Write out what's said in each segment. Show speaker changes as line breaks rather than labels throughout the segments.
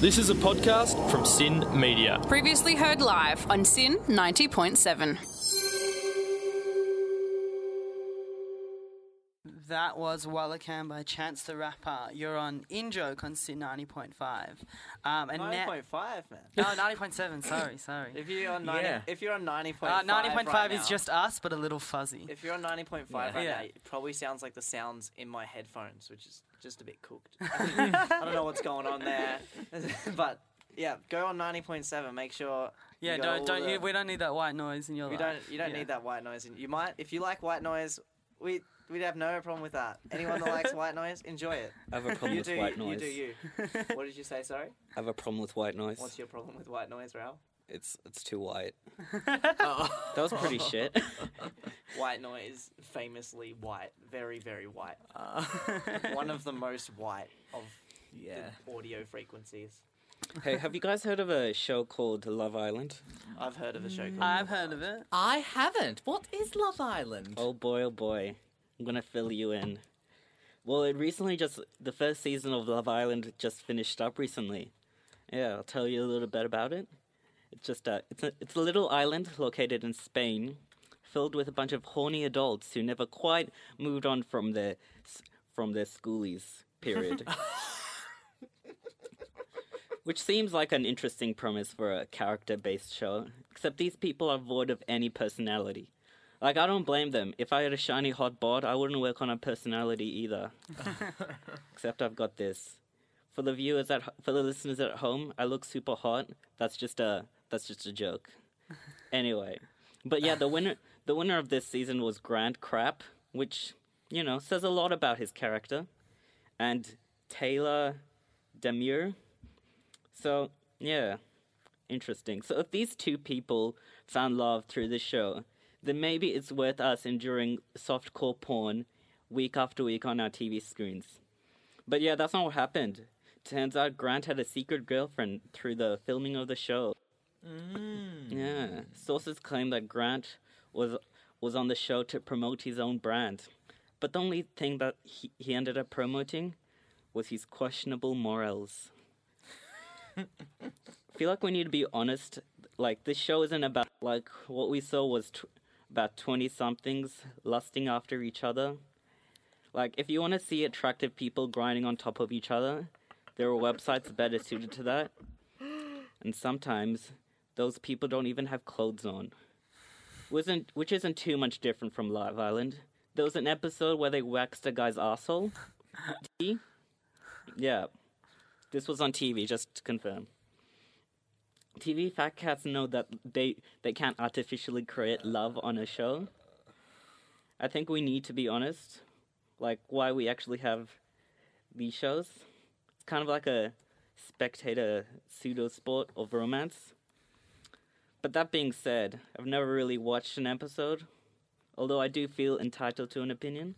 This is a podcast from SYN Media.
Previously heard live on SYN 90.7.
That was Wallacam by Chance the Rapper. You're on In Joke on SYN 90.5. Um, and
Nine
now-
point five, man.
No, 90.7. Sorry, sorry.
If you're on ninety,
Yeah.
if you're on ninety point
Uh, 90.5
right
is
now-
just us, but a little fuzzy.
If you're on ninety point five right
Yeah.
now, it probably sounds like the sounds in my headphones, which is just a bit cooked. I don't know what's going on there, but yeah, go on ninety point seven. Make sure.
yeah,
you
don't, don't
the-
you, we don't need that white noise in your
We
life.
don't. You don't
Yeah.
need that white noise. And you might, if you like white noise, we we'd have no problem with that. Anyone that likes white noise, enjoy it.
I have a problem
You
with
do.
white
You
noise.
do you. What did you say? Sorry.
I have a problem with white noise.
What's your problem with white noise, Ralph?
It's it's too white. That was pretty shit.
White noise, famously white, very very white.
Uh,
One of the most white of
yeah.
the audio frequencies.
Hey, have you guys heard of a show called Love Island?
I've heard of a show called.
I've heard of it.
I haven't. What is Love Island?
Oh boy, oh boy. I'm gonna fill you in. Well, it recently just the first season of Love Island just finished up recently. Yeah, I'll tell you a little bit about it. It's just a it's a it's a little island located in Spain, filled with a bunch of horny adults who never quite moved on from their from their schoolies period. Which seems like an interesting premise for a character based show, except these people are void of any personality. Like, I don't blame them. If I had a shiny hot bod, I wouldn't work on a personality either. except I've got this. For the viewers at, for the listeners at home, I look super hot. That's just a, that's just a joke. Anyway, but yeah, the winner, the winner of this season was Grant Crapp, which you know says a lot about his character, and Tayla Damir. So, yeah, interesting. So, if these two people found love through this show, then maybe it's worth us enduring softcore porn week after week on our TV screens. But yeah, that's not what happened. Turns out Grant had a secret girlfriend through the filming of the show. Mm. Yeah, sources claim that Grant was was on the show to promote his own brand, but the only thing that he, he ended up promoting was his questionable morals. I feel like we need to be honest. Like this show isn't about like what we saw was tw- about twenty somethings lusting after each other. Like if you want to see attractive people grinding on top of each other, there are websites better suited to that. And sometimes those people don't even have clothes on. Wasn't which isn't too much different from Live Island. There was an episode where they waxed a guy's asshole. Yeah. This was on TV, just to confirm. TV fat cats know that they they can't artificially create love on a show. I think we need to be honest, like why we actually have these shows. It's kind of like a spectator pseudo sport of romance. But that being said, I've never really watched an episode, although I do feel entitled to an opinion.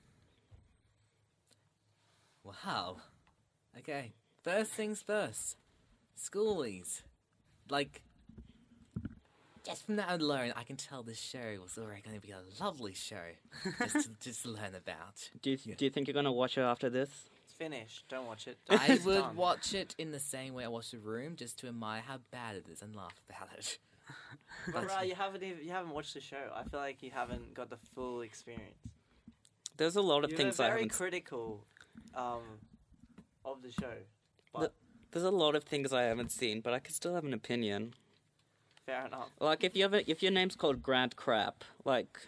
Wow. Okay. First things first. Schoolies. Like, just from that alone, I can tell this show was already going to be a lovely show just to, just to learn about.
Do you, do you think you're gonna watch it after this?
It's finished. Don't watch it.
I
It's
would
done.
watch it in the same way I watch The Room, just to admire how bad it is and laugh about it.
But Rao, you haven't even, you haven't watched the show. I feel like you haven't got the full experience.
There's a lot of
You
things
were
I
very
haven't.
critical um, of the show. But
The- There's a lot of things I haven't seen, but I can still have an opinion.
fair enough.
Like if you have a, if your name's called Grant Crapp, like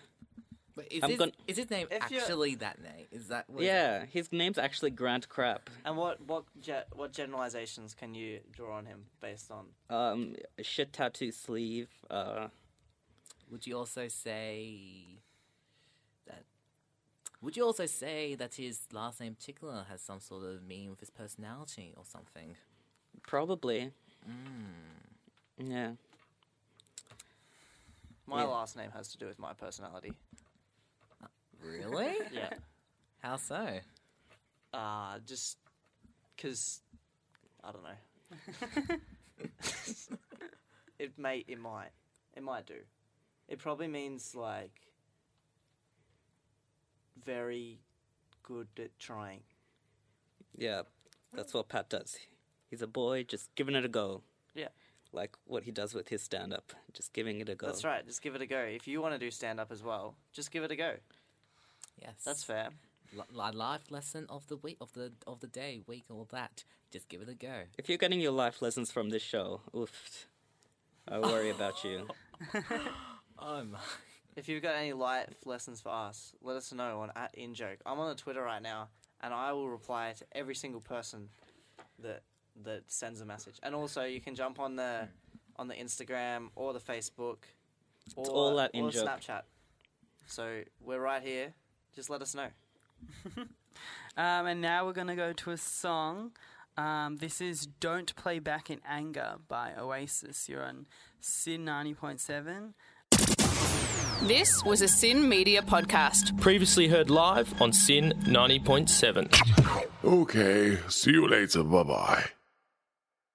But is,
I'm
his,
gon-
is his name
If you're-
actually that name? Is that what
yeah, his name's actually Grant Crapp.
And what what ge- what generalizations can you draw on him based on?
Um, shit tattoo sleeve. Uh,
Would you also say that? Would you also say that his last name particular has some sort of meaning with his personality or something?
probably.
Mm.
Yeah.
My
Yeah.
last name has to do with my personality.
Really?
Yeah.
How so?
Uh, just because I don't know. it may, it might, it might do. It probably means like very good at trying.
Yeah, that's what Pat does. He's a boy, just giving it a go.
Yeah.
Like what he does with his stand up, just giving it a go.
That's right. Just give it a go. If you want to do stand up as well, just give it a go.
Yes.
That's fair.
Li- li- life lesson of the week, of the of the day, week, all that. Just give it a go.
If you're getting your life lessons from this show, oof, I worry about you.
Oh my.
If you've got any life lessons for us, let us know on at InJoke. I'm on the Twitter right now, and I will reply to every single person that that sends a message. And also, you can jump on the on the Instagram or the Facebook or,
all at
or
InJoke.
Snapchat. So we're right here. Just let us know.
Um, and now we're going to go to a song. Um, this is Don't Play Back in Anger by Oasis. You're on SYN 90.7.
This was a SYN Media podcast.
Previously heard live on SYN 90.7.
Okay, see you later. Bye bye.